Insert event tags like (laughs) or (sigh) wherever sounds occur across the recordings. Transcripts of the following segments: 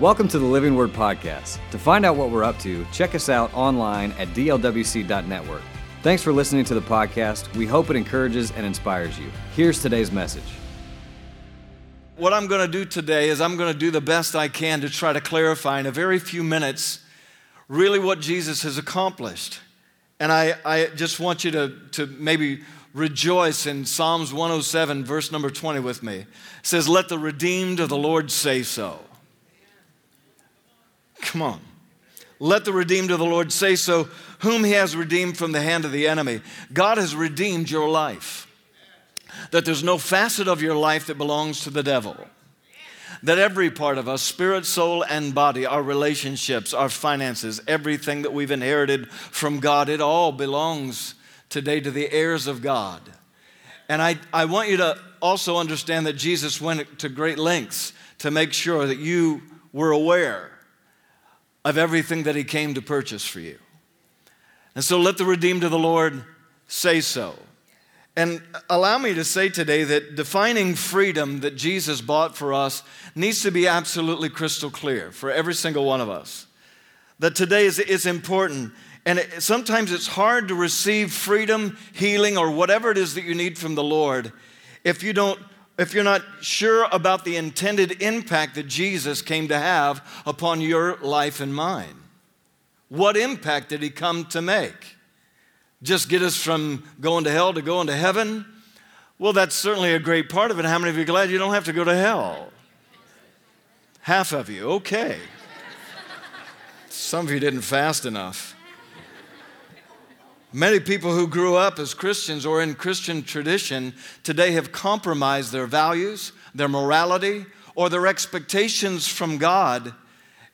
Welcome to the Living Word Podcast. To find out what we're up to, check us out online at dlwc.network. Thanks for listening to the podcast. We hope it encourages and inspires you. Here's today's message. What I'm going to do today is I'm going to do the best I can to try to clarify in a very few minutes really what Jesus has accomplished. And I, I just want you to, to maybe rejoice in Psalms 107, verse number 20 with me. It says, Let the redeemed of the Lord say so. Come on. Let the redeemed of the Lord say so, whom he has redeemed from the hand of the enemy. God has redeemed your life. That there's no facet of your life that belongs to the devil. That every part of us, spirit, soul, and body, our relationships, our finances, everything that we've inherited from God, it all belongs today to the heirs of God. And I, I want you to also understand that Jesus went to great lengths to make sure that you were aware of everything that he came to purchase for you. And so let the redeemed of the Lord say so. And allow me to say today that defining freedom that Jesus bought for us needs to be absolutely crystal clear for every single one of us. That today is, is important. And it, sometimes it's hard to receive freedom, healing, or whatever it is that you need from the Lord if you don't if you're not sure about the intended impact that Jesus came to have upon your life and mine. What impact did he come to make? Just get us from going to hell to going to heaven? Well, that's certainly a great part of it. How many of you are glad you don't have to go to hell? Half of you, okay. Some of you didn't fast enough. Many people who grew up as Christians or in Christian tradition today have compromised their values, their morality, or their expectations from God.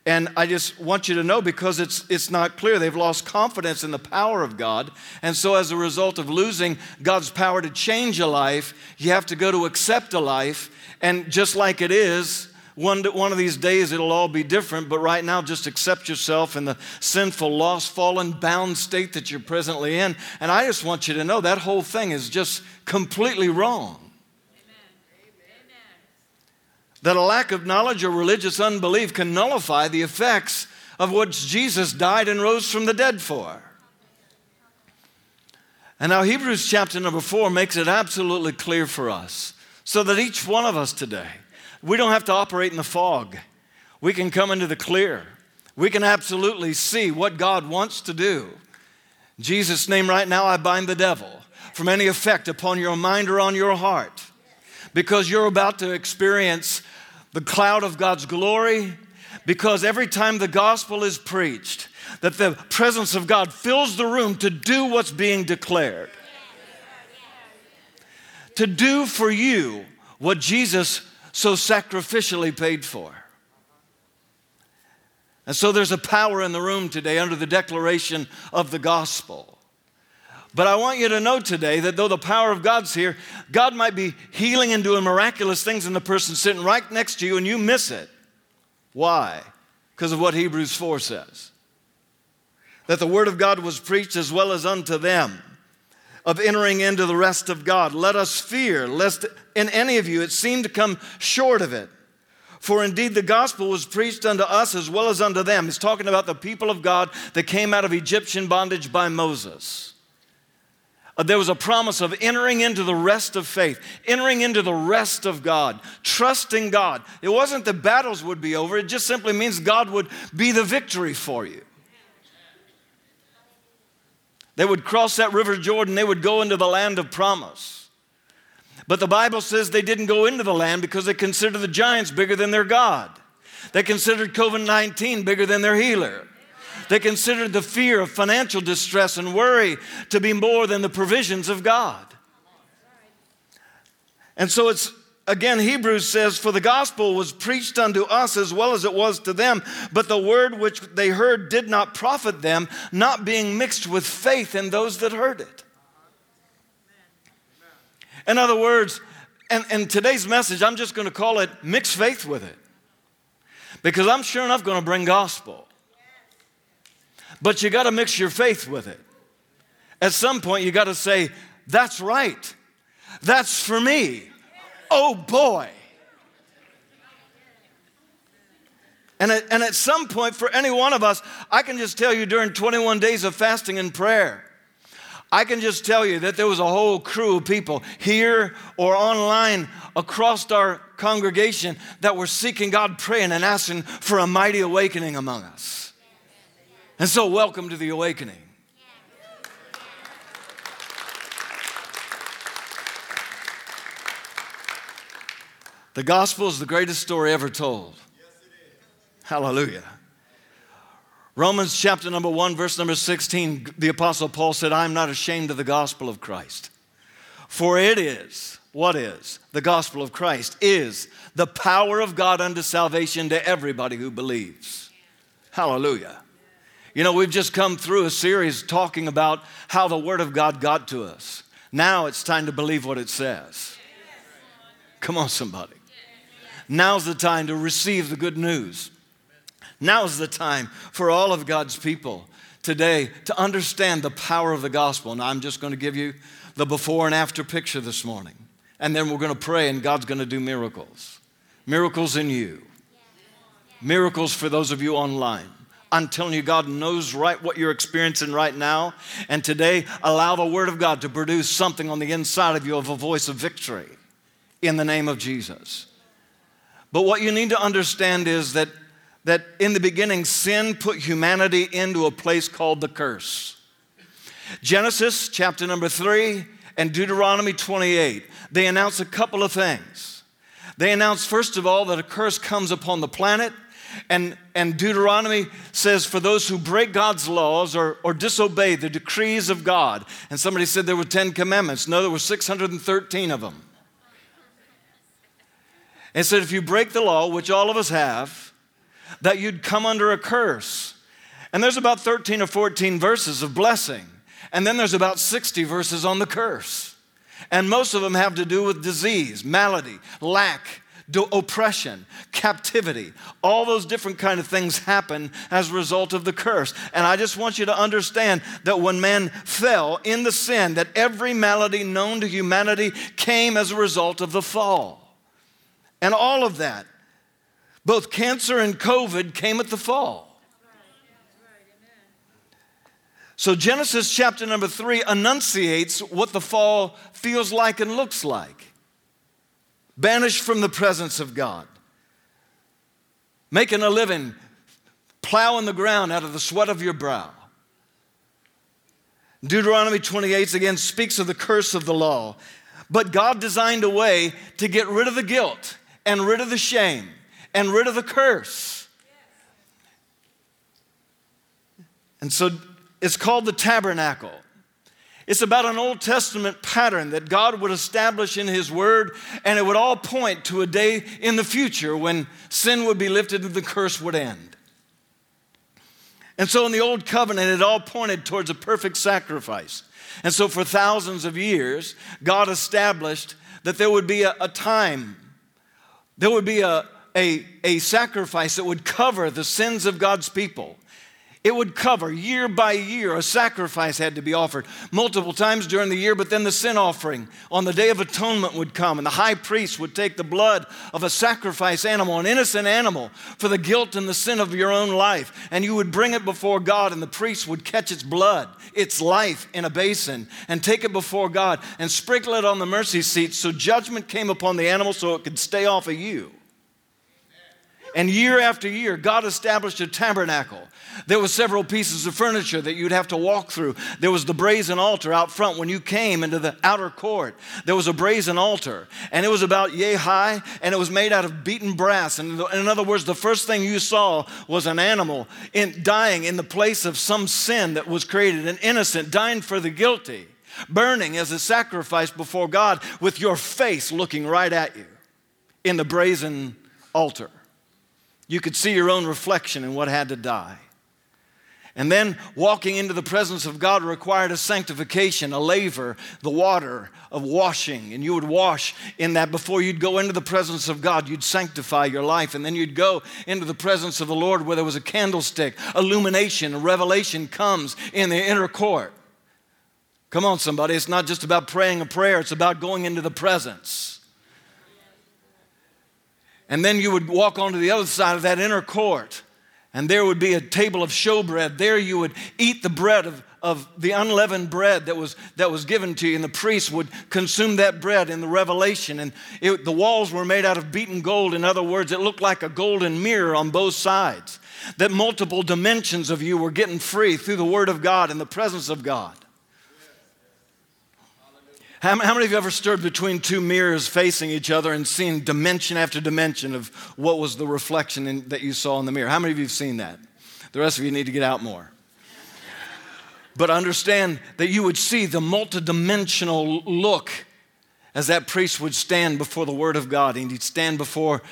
And I just want you to know because it's, it's not clear. They've lost confidence in the power of God. And so, as a result of losing God's power to change a life, you have to go to accept a life. And just like it is, one, one of these days it'll all be different, but right now just accept yourself in the sinful, lost, fallen, bound state that you're presently in. And I just want you to know that whole thing is just completely wrong. That a lack of knowledge or religious unbelief can nullify the effects of what Jesus died and rose from the dead for. And now, Hebrews chapter number four makes it absolutely clear for us so that each one of us today we don't have to operate in the fog. We can come into the clear. We can absolutely see what God wants to do. In Jesus' name, right now, I bind the devil from any effect upon your mind or on your heart because you're about to experience the cloud of God's glory. Because every time the gospel is preached, that the presence of God fills the room to do what's being declared. To do for you what Jesus so sacrificially paid for. And so there's a power in the room today under the declaration of the gospel. But I want you to know today that though the power of God's here, God might be healing and doing miraculous things in the person sitting right next to you and you miss it. Why? Because of what Hebrews 4 says. That the word of God was preached as well as unto them of entering into the rest of God. Let us fear, lest in any of you it seem to come short of it. For indeed the gospel was preached unto us as well as unto them. He's talking about the people of God that came out of Egyptian bondage by Moses. Uh, there was a promise of entering into the rest of faith, entering into the rest of God, trusting God. It wasn't that battles would be over, it just simply means God would be the victory for you. They would cross that river Jordan, they would go into the land of promise. But the Bible says they didn't go into the land because they considered the giants bigger than their God. They considered COVID 19 bigger than their healer. They considered the fear of financial distress and worry to be more than the provisions of God. And so it's Again, Hebrews says, For the gospel was preached unto us as well as it was to them, but the word which they heard did not profit them, not being mixed with faith in those that heard it. In other words, and, and today's message, I'm just going to call it mixed faith with it. Because I'm sure enough going to bring gospel. But you got to mix your faith with it. At some point, you got to say, That's right. That's for me. Oh boy. And at, and at some point, for any one of us, I can just tell you during 21 days of fasting and prayer, I can just tell you that there was a whole crew of people here or online across our congregation that were seeking God, praying and asking for a mighty awakening among us. And so, welcome to the awakening. The gospel is the greatest story ever told. Hallelujah. Romans chapter number 1, verse number 16, the Apostle Paul said, I'm not ashamed of the gospel of Christ. For it is, what is? The gospel of Christ is the power of God unto salvation to everybody who believes. Hallelujah. You know, we've just come through a series talking about how the Word of God got to us. Now it's time to believe what it says. Come on, somebody. Now's the time to receive the good news. Now's the time for all of God's people today to understand the power of the gospel. And I'm just going to give you the before and after picture this morning. And then we're going to pray, and God's going to do miracles. Miracles in you, miracles for those of you online. I'm telling you, God knows right what you're experiencing right now. And today, allow the Word of God to produce something on the inside of you of a voice of victory in the name of Jesus. But what you need to understand is that, that in the beginning, sin put humanity into a place called the curse. Genesis chapter number three and Deuteronomy 28, they announce a couple of things. They announce, first of all, that a curse comes upon the planet. And, and Deuteronomy says, for those who break God's laws or, or disobey the decrees of God. And somebody said there were 10 commandments. No, there were 613 of them and said, if you break the law, which all of us have, that you'd come under a curse. And there's about 13 or 14 verses of blessing. And then there's about 60 verses on the curse. And most of them have to do with disease, malady, lack, oppression, captivity. All those different kind of things happen as a result of the curse. And I just want you to understand that when man fell in the sin, that every malady known to humanity came as a result of the fall and all of that. Both cancer and COVID came at the fall. So, Genesis chapter number three enunciates what the fall feels like and looks like. Banished from the presence of God, making a living, plowing the ground out of the sweat of your brow. Deuteronomy 28 again speaks of the curse of the law. But God designed a way to get rid of the guilt and rid of the shame and rid of the curse. And so it's called the tabernacle. It's about an Old Testament pattern that God would establish in His Word, and it would all point to a day in the future when sin would be lifted and the curse would end. And so in the Old Covenant, it all pointed towards a perfect sacrifice. And so for thousands of years, God established that there would be a, a time there would be a, a, a sacrifice that would cover the sins of God's people. It would cover year by year, a sacrifice had to be offered multiple times during the year, but then the sin offering on the Day of Atonement would come, and the high priest would take the blood of a sacrifice animal, an innocent animal, for the guilt and the sin of your own life, and you would bring it before God, and the priest would catch its blood, its life, in a basin, and take it before God and sprinkle it on the mercy seat so judgment came upon the animal so it could stay off of you. And year after year, God established a tabernacle. There were several pieces of furniture that you'd have to walk through. There was the brazen altar out front when you came into the outer court. There was a brazen altar, and it was about yay high, and it was made out of beaten brass. And in other words, the first thing you saw was an animal in, dying in the place of some sin that was created, an innocent dying for the guilty, burning as a sacrifice before God with your face looking right at you in the brazen altar. You could see your own reflection in what had to die. And then walking into the presence of God required a sanctification, a laver, the water of washing. And you would wash in that before you'd go into the presence of God. You'd sanctify your life. And then you'd go into the presence of the Lord where there was a candlestick, illumination, a revelation comes in the inner court. Come on, somebody. It's not just about praying a prayer, it's about going into the presence. And then you would walk onto the other side of that inner court, and there would be a table of showbread. There you would eat the bread of, of the unleavened bread that was, that was given to you, and the priest would consume that bread in the revelation. And it, the walls were made out of beaten gold. In other words, it looked like a golden mirror on both sides. That multiple dimensions of you were getting free through the Word of God and the presence of God. How, many of you ever stood between two mirrors facing each other and seen dimension after dimension of what was the reflection in, that you saw in the mirror? How many of you have seen that? The rest of you need to get out more. But understand that you would see the multidimensional look as that priest would stand before the Word of God and he'd stand before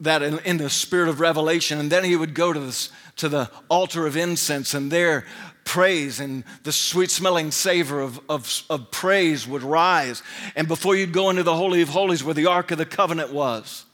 that in, in the spirit of revelation. And then he would go to, this, to the altar of incense and there praise and the sweet smelling savor of, of, of praise would rise. And before you'd go into the Holy of Holies where the Ark of the Covenant was,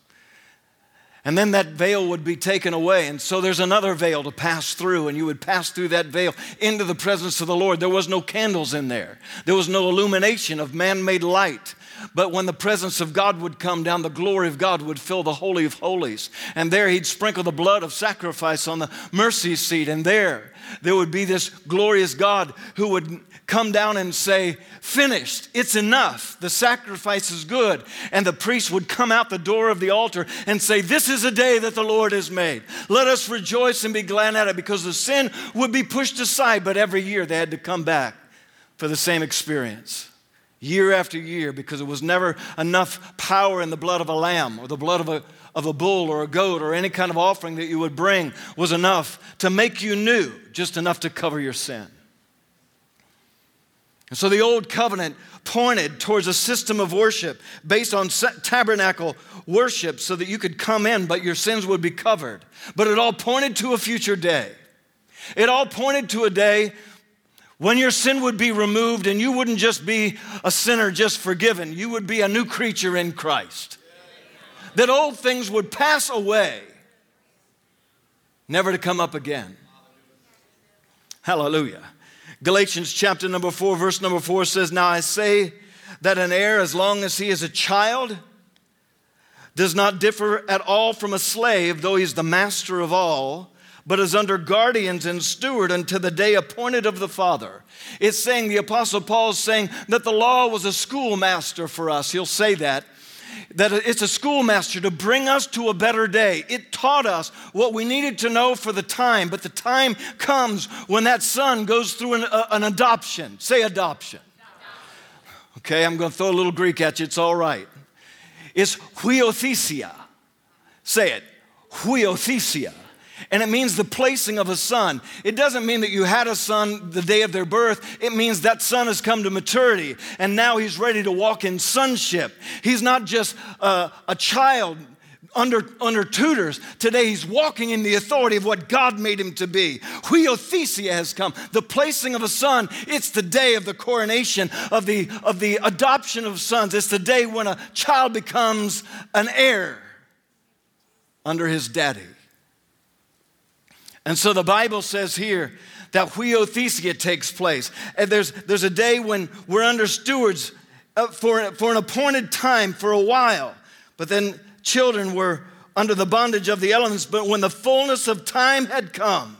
and then that veil would be taken away. And so there's another veil to pass through, and you would pass through that veil into the presence of the Lord. There was no candles in there, there was no illumination of man made light. But when the presence of God would come down, the glory of God would fill the Holy of Holies. And there he'd sprinkle the blood of sacrifice on the mercy seat. And there, there would be this glorious God who would come down and say, Finished, it's enough. The sacrifice is good. And the priest would come out the door of the altar and say, This is a day that the Lord has made. Let us rejoice and be glad at it because the sin would be pushed aside. But every year they had to come back for the same experience year after year because it was never enough power in the blood of a lamb or the blood of a, of a bull or a goat or any kind of offering that you would bring was enough to make you new, just enough to cover your sin. And so the old covenant pointed towards a system of worship based on tabernacle worship so that you could come in, but your sins would be covered. But it all pointed to a future day. It all pointed to a day when your sin would be removed and you wouldn't just be a sinner just forgiven, you would be a new creature in Christ. That old things would pass away, never to come up again. Hallelujah. Galatians chapter number 4, verse number 4 says, Now I say that an heir, as long as he is a child, does not differ at all from a slave, though he's the master of all but is under guardians and steward until the day appointed of the Father. It's saying, the Apostle Paul is saying that the law was a schoolmaster for us. He'll say that. That it's a schoolmaster to bring us to a better day. It taught us what we needed to know for the time, but the time comes when that son goes through an, uh, an adoption. Say adoption. Okay, I'm going to throw a little Greek at you. It's all right. It's huiothesia. Say it. Huiothesia and it means the placing of a son. It doesn't mean that you had a son the day of their birth. It means that son has come to maturity and now he's ready to walk in sonship. He's not just a, a child under, under tutors. Today he's walking in the authority of what God made him to be. Huiothesia has come, the placing of a son. It's the day of the coronation, of the, of the adoption of sons. It's the day when a child becomes an heir under his daddy. And so the Bible says here that huiothesia takes place. And there's, there's a day when we're under stewards uh, for, for an appointed time for a while. But then children were under the bondage of the elements. But when the fullness of time had come,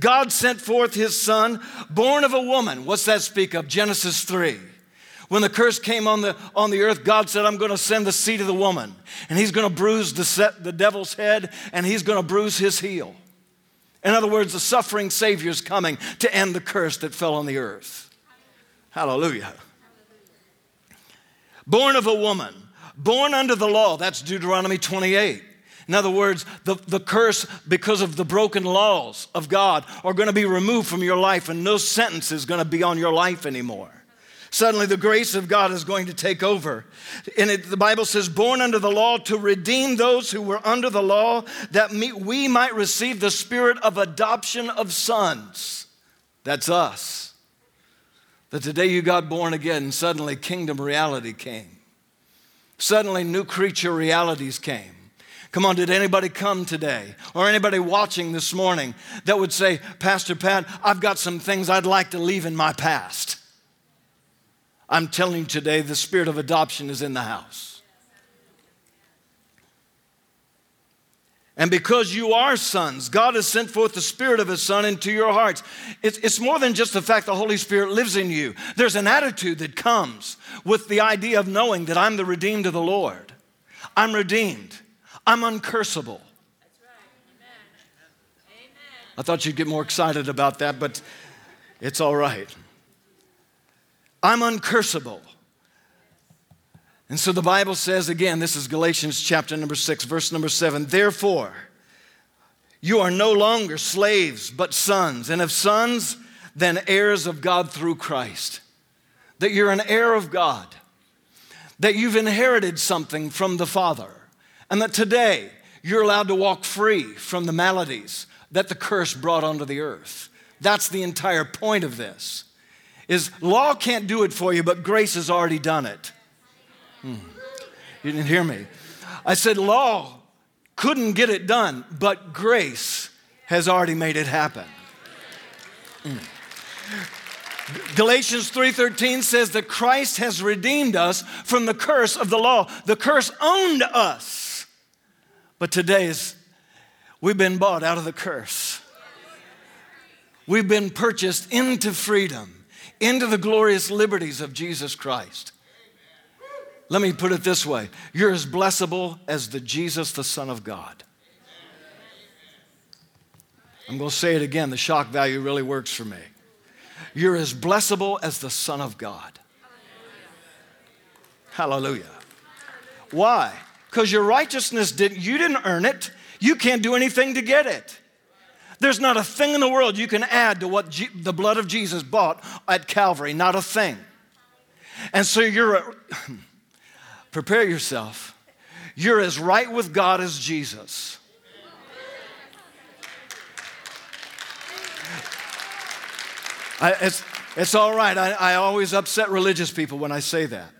God sent forth his son, born of a woman. What's that speak of? Genesis 3. When the curse came on the, on the earth, God said, I'm going to send the seed of the woman, and he's going to bruise the, set, the devil's head, and he's going to bruise his heel. In other words, the suffering Savior is coming to end the curse that fell on the earth. Hallelujah. Born of a woman, born under the law, that's Deuteronomy 28. In other words, the, the curse because of the broken laws of God are going to be removed from your life, and no sentence is going to be on your life anymore. Suddenly, the grace of God is going to take over. And it, the Bible says, born under the law to redeem those who were under the law, that we might receive the spirit of adoption of sons. That's us. That today you got born again, suddenly kingdom reality came. Suddenly, new creature realities came. Come on, did anybody come today or anybody watching this morning that would say, Pastor Pat, I've got some things I'd like to leave in my past? I'm telling you today, the spirit of adoption is in the house. And because you are sons, God has sent forth the Spirit of His Son into your hearts. It's, it's, more than just the fact the Holy Spirit lives in you. There's an attitude that comes with the idea of knowing that I'm the redeemed of the Lord. I'm redeemed. I'm uncursable. I thought you'd get more excited about that, but it's all right. I'm uncursable. And so the Bible says again, this is Galatians chapter number six, verse number seven. Therefore, you are no longer slaves, but sons. And if sons, then heirs of God through Christ. That you're an heir of God. That you've inherited something from the Father. And that today you're allowed to walk free from the maladies that the curse brought onto the earth. That's the entire point of this. Is law can't do it for you, but grace has already done it. Hmm. You didn't hear me. I said, law couldn't get it done, but grace has already made it happen. Hmm. Galatians 3:13 says that Christ has redeemed us from the curse of the law. The curse owned us. But today is we've been bought out of the curse. We've been purchased into freedom, into the glorious liberties of Jesus Christ. Let me put it this way you're as blessable as the Jesus, the Son of God. I'm going to say it again. The shock value really works for me. You're as blessable as the Son of God. Hallelujah. Why? Because your righteousness didn't, you didn't earn it. You can't do anything to get it. There's not a thing in the world you can add to what the blood of Jesus bought at Calvary, not a thing. And so you're, a, (clears throat) prepare yourself. You're as right with God as Jesus. I, it's, it's all right. I, I always upset religious people when I say that.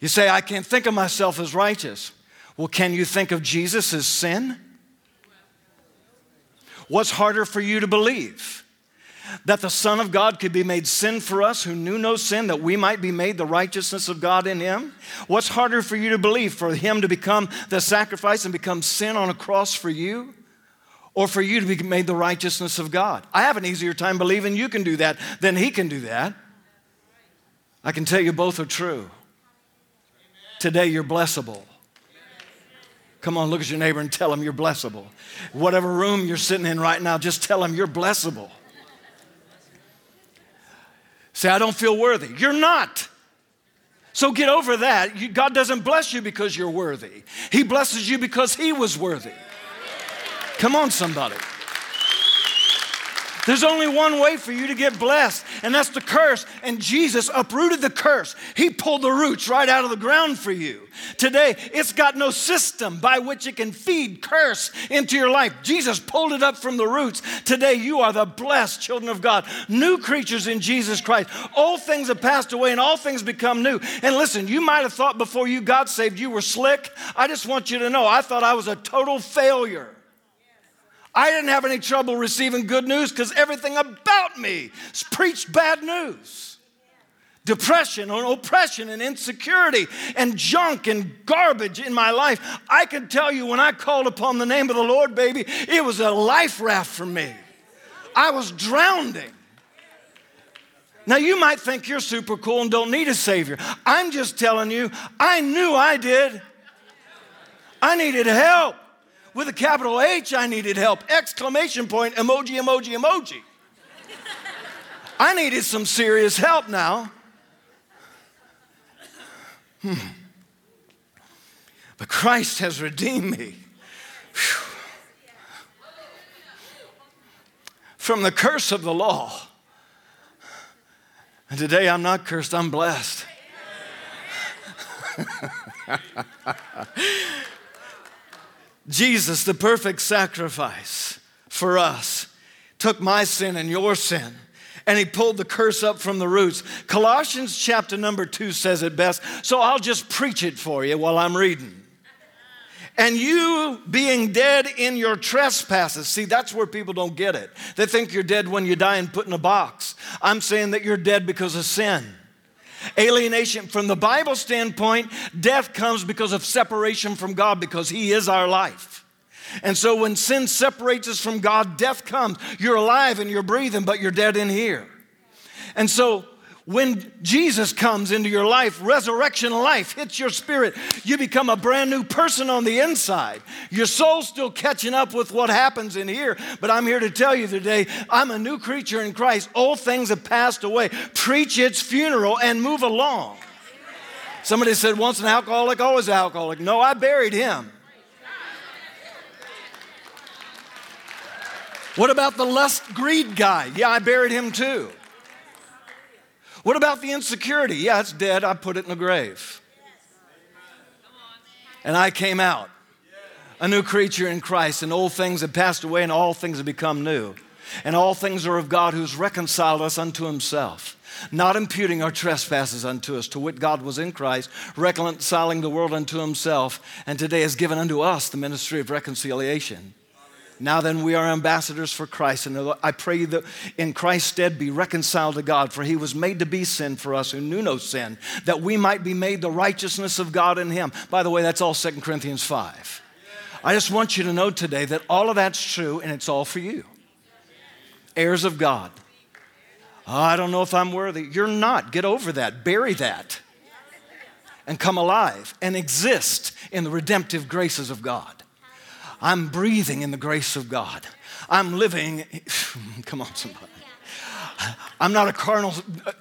You say, I can't think of myself as righteous. Well, can you think of Jesus as sin? What's harder for you to believe? that the Son of God could be made sin for us who knew no sin, that we might be made the righteousness of God in Him? What's harder for you to believe? For Him to become the sacrifice and become sin on a cross for you? Or for you to be made the righteousness of God? I have an easier time believing you can do that than He can do that. I can tell you both are true. Today you're blessable. Come on, look at your neighbor and tell him you're blessable. Whatever room you're sitting in right now, just tell him you're blessable. Say, I don't feel worthy. You're not. So get over that. God doesn't bless you because you're worthy, He blesses you because He was worthy. Come on, somebody. There's only one way for you to get blessed, and that's the curse. And Jesus uprooted the curse. He pulled the roots right out of the ground for you. Today, it's got no system by which it can feed curse into your life. Jesus pulled it up from the roots. Today, you are the blessed children of God, new creatures in Jesus Christ. All things have passed away and all things become new. And listen, you might have thought before you got saved you were slick. I just want you to know I thought I was a total failure. I didn't have any trouble receiving good news because everything about me preached bad news. Depression and oppression and insecurity and junk and garbage in my life. I can tell you when I called upon the name of the Lord, baby, it was a life raft for me. I was drowning. Now, you might think you're super cool and don't need a Savior. I'm just telling you, I knew I did. I needed help. With a capital H, I needed help. Exclamation point, emoji, emoji, emoji. I needed some serious help now. Hmm. But Christ has redeemed me Whew. from the curse of the law. And today I'm not cursed, I'm blessed. (laughs) Jesus, the perfect sacrifice for us, took my sin and your sin and he pulled the curse up from the roots. Colossians chapter number two says it best, so I'll just preach it for you while I'm reading. And you being dead in your trespasses. See, that's where people don't get it. They think you're dead when you die and put in a box. I'm saying that you're dead because of sin. Alienation, from the Bible standpoint, death comes because of separation from God because He is our life. And so when sin separates us from God, death comes. You're alive and you're breathing, but you're dead in here. And so when Jesus comes into your life, resurrection life hits your spirit. You become a brand new person on the inside. Your soul's still catching up with what happens in here, but I'm here to tell you today I'm a new creature in Christ. Old things have passed away. Preach its funeral and move along. Somebody said, once an alcoholic, always an alcoholic. No, I buried him. What about the lust greed guy? Yeah, I buried him too. What about the insecurity? Yeah, it's dead. I put it in the grave. And I came out a new creature in Christ, and old things have passed away, and all things have become new. And all things are of God who's reconciled us unto himself, not imputing our trespasses unto us, to wit, God was in Christ, reconciling the world unto himself, and today has given unto us the ministry of reconciliation. Now then, we are ambassadors for Christ, and I pray that in Christ's stead be reconciled to God, for he was made to be sin for us who knew no sin, that we might be made the righteousness of God in him. By the way, that's all 2 Corinthians 5. I just want you to know today that all of that's true, and it's all for you. Heirs of God. Oh, I don't know if I'm worthy. You're not. Get over that. Bury that. And come alive and exist in the redemptive graces of God. I'm breathing in the grace of God. I'm living, (sighs) come on, somebody. I'm not a carnal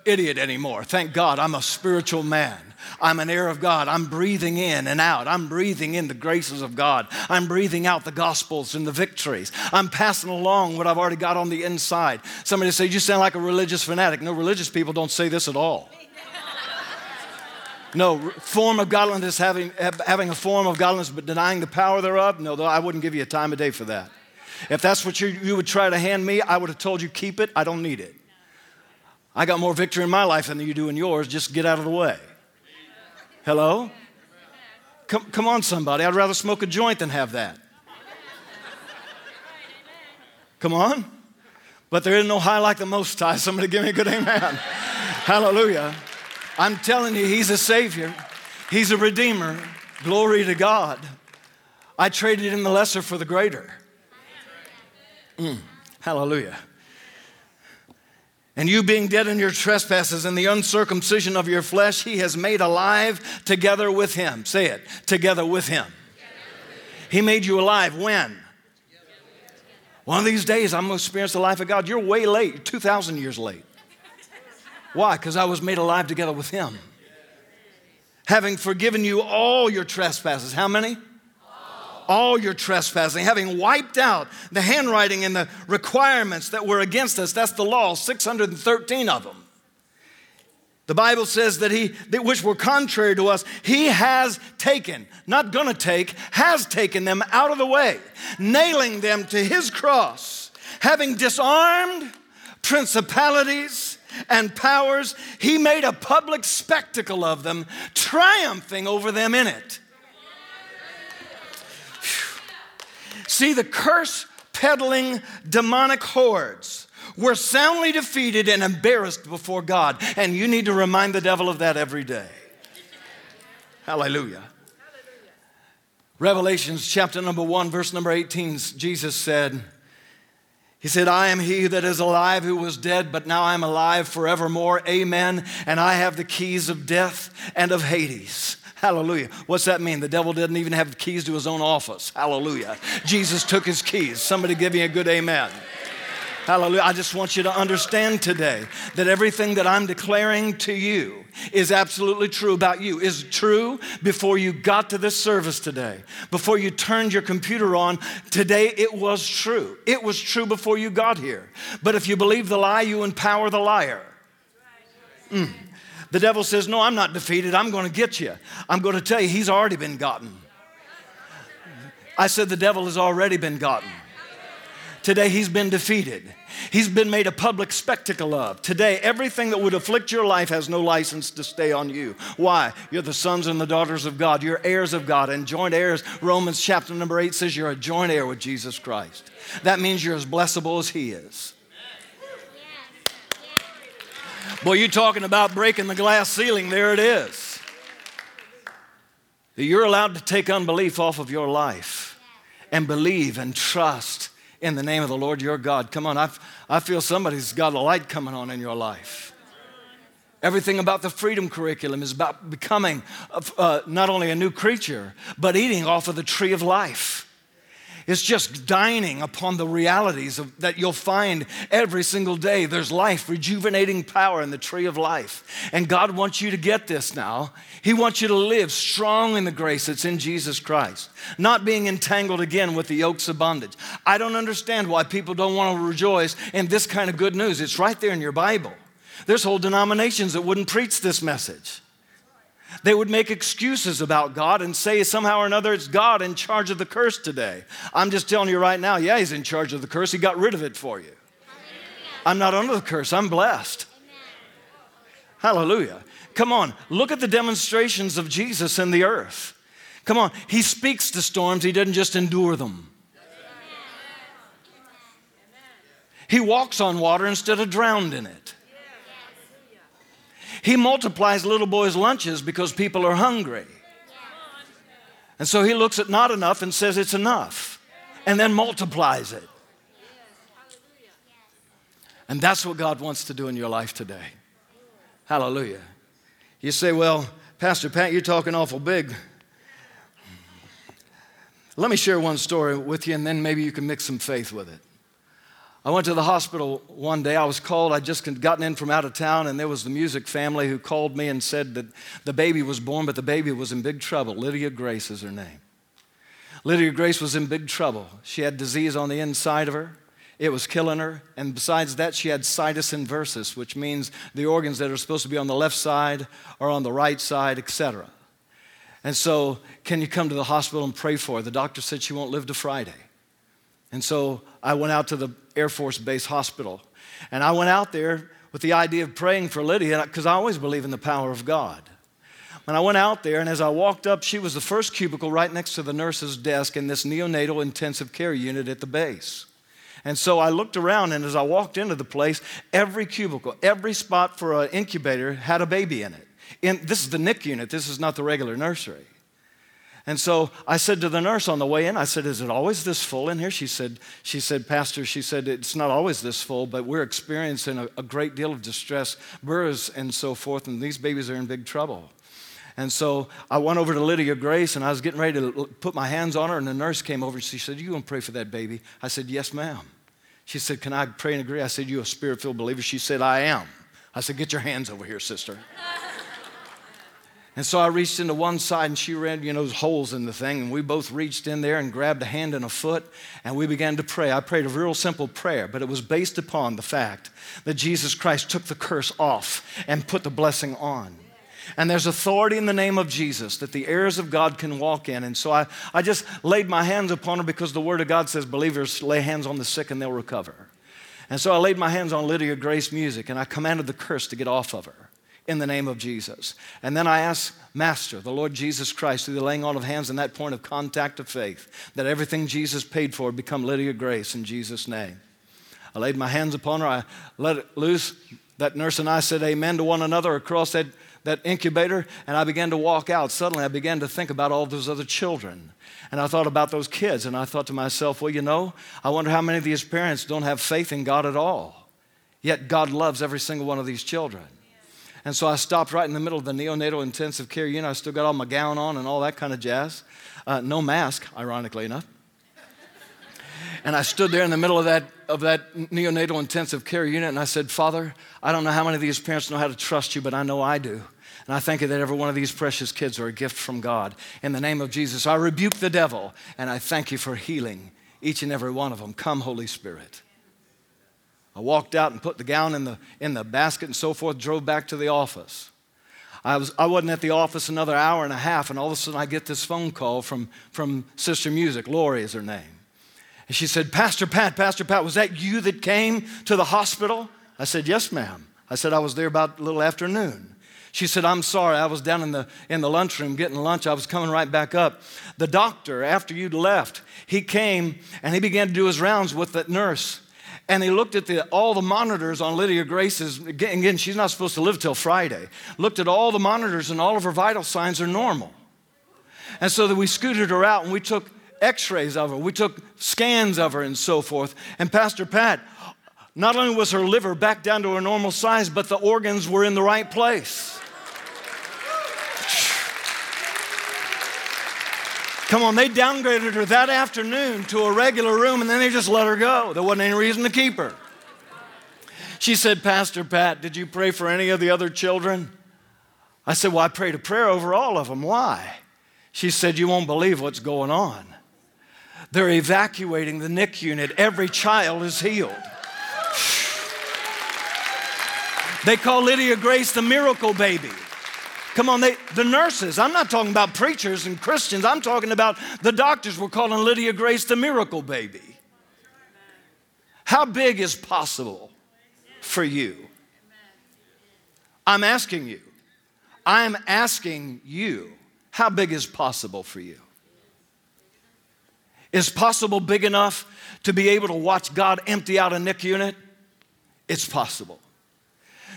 idiot anymore. Thank God. I'm a spiritual man. I'm an heir of God. I'm breathing in and out. I'm breathing in the graces of God. I'm breathing out the gospels and the victories. I'm passing along what I've already got on the inside. Somebody say, You sound like a religious fanatic. No, religious people don't say this at all. No, form of godliness, having, having a form of godliness but denying the power thereof, no, I wouldn't give you a time of day for that. If that's what you, you would try to hand me, I would have told you, keep it. I don't need it. I got more victory in my life than you do in yours. Just get out of the way. Hello? Come, come on, somebody. I'd rather smoke a joint than have that. Come on. But there is no high like the most high. Somebody give me a good amen. (laughs) Hallelujah. I'm telling you, He's a Savior, He's a Redeemer. Glory to God. I traded in the lesser for the greater. Mm, hallelujah. And you being dead in your trespasses and the uncircumcision of your flesh, he has made alive together with him. Say it, together with him. He made you alive when? One of these days, I'm going to experience the life of God. You're way late, 2,000 years late. Why? Because I was made alive together with Him. Having forgiven you all your trespasses. How many? all your trespassing, having wiped out the handwriting and the requirements that were against us. That's the law, 613 of them. The Bible says that he, that which were contrary to us, he has taken, not gonna take, has taken them out of the way, nailing them to his cross, having disarmed principalities and powers, he made a public spectacle of them, triumphing over them in it. See, the curse peddling demonic hordes were soundly defeated and embarrassed before God. And you need to remind the devil of that every day. Hallelujah. Revelations chapter number 1, verse number 18, Jesus said, he said, I am he that is alive who was dead, but now I'm alive forevermore. Amen. And I have the keys of death and of Hades. Hallelujah. What's that mean? The devil didn't even have keys to his own office. Hallelujah. Jesus took his keys. Somebody give me a good amen. Hallelujah. I just want you to understand today that everything that I'm declaring to you is absolutely true about you, is true before you got to this service today. Before you turned your computer on, today it was true. It was true before you got here. But if you believe the lie, you empower the liar. Mm. The devil says, No, I'm not defeated. I'm going to get you. I'm going to tell you, he's already been gotten. I said, The devil has already been gotten. Today, he's been defeated. He's been made a public spectacle of. Today, everything that would afflict your life has no license to stay on you. Why? You're the sons and the daughters of God. You're heirs of God and joint heirs. Romans chapter number 8 says you're a joint heir with Jesus Christ. That means you're as blessable as He is. Boy, you're talking about breaking the glass ceiling, there it is. You're allowed to take unbelief off of your life and believe and trust in the name of the Lord your God. Come on, I, I feel somebody's got a light coming on in your life. Everything about the freedom curriculum is about becoming uh, not only a new creature, but eating off of the tree of life. It's just dining upon the realities of, that you'll find every single day. There's life, rejuvenating power in the tree of life. And God wants you to get this now. He wants you to live strong in the grace that's in Jesus Christ, not being entangled again with the yokes of bondage. I don't understand why people don't want to rejoice in this kind of good news. It's right there in your Bible. There's whole denominations that wouldn't preach this message. They would make excuses about God and say somehow or another it's God in charge of the curse today. I'm just telling you right now, yeah, He's in charge of the curse. He got rid of it for you. I'm not under the curse, I'm blessed. Hallelujah. Come on, look at the demonstrations of Jesus in the earth. Come on, He speaks to storms, He doesn't just endure them. He walks on water instead of drowned in it. He multiplies little boys' lunches because people are hungry. And so he looks at not enough and says it's enough, and then multiplies it. And that's what God wants to do in your life today. Hallelujah. You say, well, Pastor Pat, you're talking awful big. Let me share one story with you, and then maybe you can mix some faith with it. I went to the hospital one day. I was called. I'd just gotten in from out of town, and there was the music family who called me and said that the baby was born, but the baby was in big trouble. Lydia Grace is her name. Lydia Grace was in big trouble. She had disease on the inside of her. It was killing her. And besides that, she had situs inversus, which means the organs that are supposed to be on the left side are on the right side, etc. And so, can you come to the hospital and pray for her? The doctor said she won't live to Friday. And so I went out to the Air Force Base Hospital. And I went out there with the idea of praying for Lydia because I always believe in the power of God. When I went out there, and as I walked up, she was the first cubicle right next to the nurse's desk in this neonatal intensive care unit at the base. And so I looked around, and as I walked into the place, every cubicle, every spot for an incubator had a baby in it. And this is the NIC unit, this is not the regular nursery. And so I said to the nurse on the way in, I said, Is it always this full in here? She said, she said, Pastor, she said, it's not always this full, but we're experiencing a, a great deal of distress, burrs and so forth, and these babies are in big trouble. And so I went over to Lydia Grace and I was getting ready to put my hands on her, and the nurse came over and she said, You gonna pray for that baby? I said, Yes, ma'am. She said, Can I pray and agree? I said, You a spirit filled believer? She said, I am. I said, Get your hands over here, sister. And so I reached into one side and she ran, you know, those holes in the thing. And we both reached in there and grabbed a hand and a foot and we began to pray. I prayed a real simple prayer, but it was based upon the fact that Jesus Christ took the curse off and put the blessing on. And there's authority in the name of Jesus that the heirs of God can walk in. And so I, I just laid my hands upon her because the Word of God says believers lay hands on the sick and they'll recover. And so I laid my hands on Lydia Grace Music and I commanded the curse to get off of her in the name of Jesus. And then I ask Master, the Lord Jesus Christ, through the laying on of hands and that point of contact of faith, that everything Jesus paid for become Lydia Grace in Jesus' name. I laid my hands upon her, I let it loose. That nurse and I said amen to one another across that, that incubator, and I began to walk out. Suddenly, I began to think about all those other children. And I thought about those kids, and I thought to myself, well, you know, I wonder how many of these parents don't have faith in God at all. Yet God loves every single one of these children. And so I stopped right in the middle of the neonatal intensive care unit. I still got all my gown on and all that kind of jazz. Uh, no mask, ironically enough. And I stood there in the middle of that, of that neonatal intensive care unit and I said, Father, I don't know how many of these parents know how to trust you, but I know I do. And I thank you that every one of these precious kids are a gift from God. In the name of Jesus, I rebuke the devil and I thank you for healing each and every one of them. Come, Holy Spirit. I walked out and put the gown in the, in the basket and so forth, drove back to the office. I, was, I wasn't at the office another hour and a half, and all of a sudden I get this phone call from, from Sister Music. Lori is her name. And she said, Pastor Pat, Pastor Pat, was that you that came to the hospital? I said, Yes, ma'am. I said, I was there about a little afternoon. She said, I'm sorry, I was down in the, in the lunchroom getting lunch. I was coming right back up. The doctor, after you'd left, he came and he began to do his rounds with that nurse And he looked at the, all the monitors on Lydia Grace's, again, she's not supposed to live till Friday. Looked at all the monitors, and all of her vital signs are normal. And so that we scooted her out and we took x rays of her, we took scans of her, and so forth. And Pastor Pat, not only was her liver back down to her normal size, but the organs were in the right place. Come on, they downgraded her that afternoon to a regular room and then they just let her go. There wasn't any reason to keep her. She said, Pastor Pat, did you pray for any of the other children? I said, Well, I prayed a prayer over all of them. Why? She said, You won't believe what's going on. They're evacuating the NIC unit. Every child is healed. (sighs) They call Lydia Grace the miracle baby. Come on, they, the nurses, I'm not talking about preachers and Christians, I'm talking about the doctors were calling Lydia Grace the miracle baby. How big is possible for you? I'm asking you. I'm asking you, how big is possible for you? Is possible big enough to be able to watch God empty out a NIC unit? It's possible.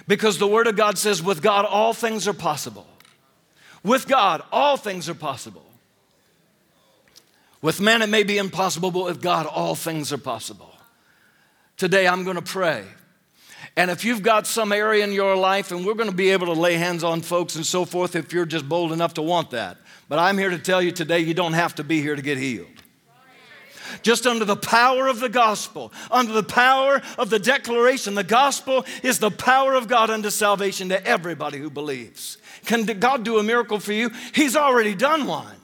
Because the Word of God says, with God, all things are possible. With God, all things are possible. With man, it may be impossible, but with God, all things are possible. Today, I'm going to pray. And if you've got some area in your life, and we're going to be able to lay hands on folks and so forth if you're just bold enough to want that. But I'm here to tell you today, you don't have to be here to get healed just under the power of the gospel, under the power of the declaration. The gospel is the power of God unto salvation to everybody who believes. Can God do a miracle for you? He's already done one.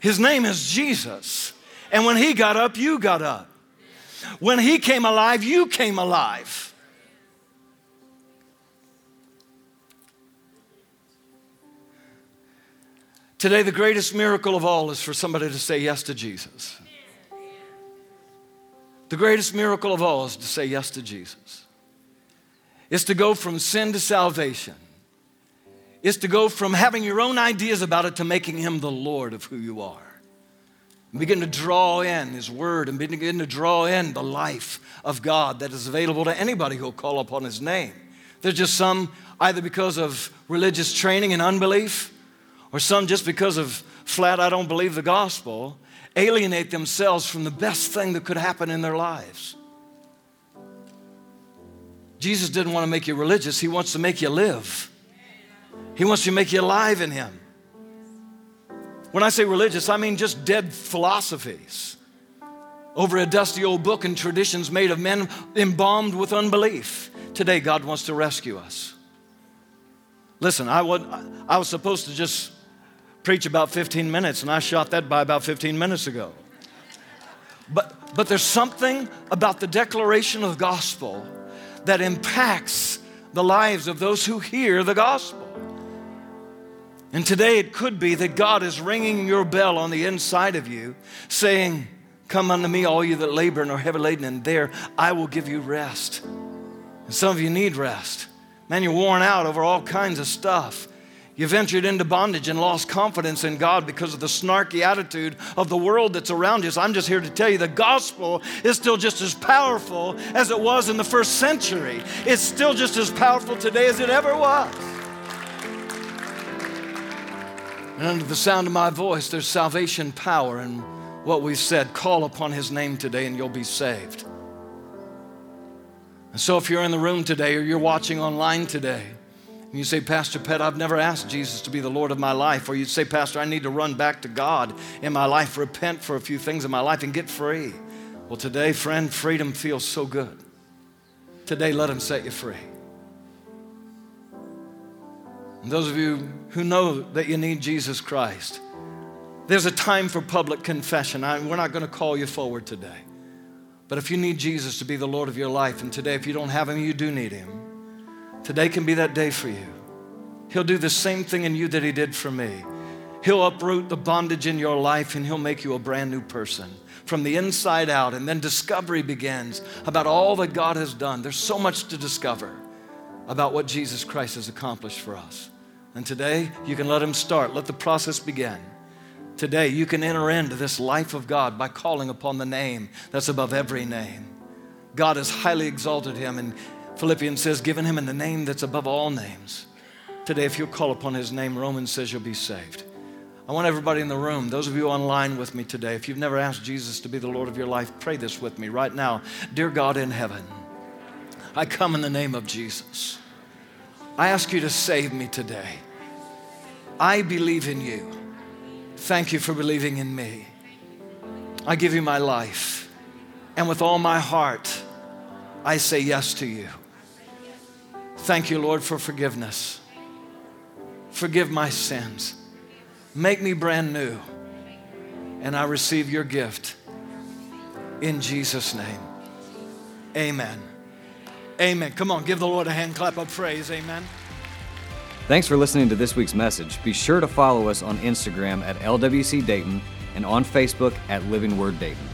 His name is Jesus. And when He got up, you got up. When He came alive, you came alive. Today, the greatest miracle of all is for somebody to say yes to Jesus. The greatest miracle of all is to say yes to Jesus. It's to go from sin to salvation. It's to go from having your own ideas about it to making Him the Lord of who you are. And begin to draw in His Word and begin to draw in the life of God that is available to anybody who'll call upon His name. There's just some, either because of religious training and unbelief, or some just because of flat, I don't believe the gospel, alienate themselves from the best thing that could happen in their lives. Jesus didn't want to make you religious, He wants to make you live. He wants to make you alive in Him. When I say religious, I mean just dead philosophies over a dusty old book and traditions made of men embalmed with unbelief. Today, God wants to rescue us. Listen, I, I was supposed to just preach about 15 minutes, and I shot that by about 15 minutes ago. But, but there's something about the declaration of the gospel that impacts the lives of those who hear the gospel. And today it could be that God is ringing your bell on the inside of you, saying, Come unto me, all you that labor and are heavy laden, and there I will give you rest. And some of you need rest. Man, you're worn out over all kinds of stuff. You've entered into bondage and lost confidence in God because of the snarky attitude of the world that's around you. So I'm just here to tell you the gospel is still just as powerful as it was in the first century. It's still just as powerful today as it ever was. And under the sound of my voice, there's salvation power in what we've said. Call upon his name today and you'll be saved. And so if you're in the room today or you're watching online today, and you say, Pastor Pat, I've never asked Jesus to be the Lord of my life. Or you say, Pastor, I need to run back to God in my life, repent for a few things in my life, and get free. Well, today, friend, freedom feels so good. Today, let Him set you free. And those of you who know that you need Jesus Christ, there's a time for public confession. I, we're not going to call you forward today. But if you need Jesus to be the Lord of your life, and today, if you don't have Him, you do need Him. Today can be that day for you. He'll do the same thing in you that He did for me. He'll uproot the bondage in your life and He'll make you a brand new person from the inside out. And then discovery begins about all that God has done. There's so much to discover about what Jesus Christ has accomplished for us. And today, you can let Him start, let the process begin. Today, you can enter into this life of God by calling upon the name that's above every name God has highly exalted him, and Philippians says, given him in the name that's above all names. Today, if you'll call upon his name, Romans says you'll be saved. I want everybody in the room, those of you online with me today, if you've never asked Jesus to be the Lord of your life, pray this with me right now. Dear God in heaven, I come in the name of Jesus. I ask you to save me today. I believe in you. Thank you for believing in me. I give you my life. And with all my heart, I say yes to you. Thank you, Lord, for forgiveness. Forgive my sins. Make me brand new. And I receive your gift. In Jesus' name. Amen. Amen. Come on, give the Lord a hand clap of praise. Amen. Thanks for listening to this week's message. Be sure to follow us on Instagram at LWC Dayton and on Facebook at Living Word Dayton.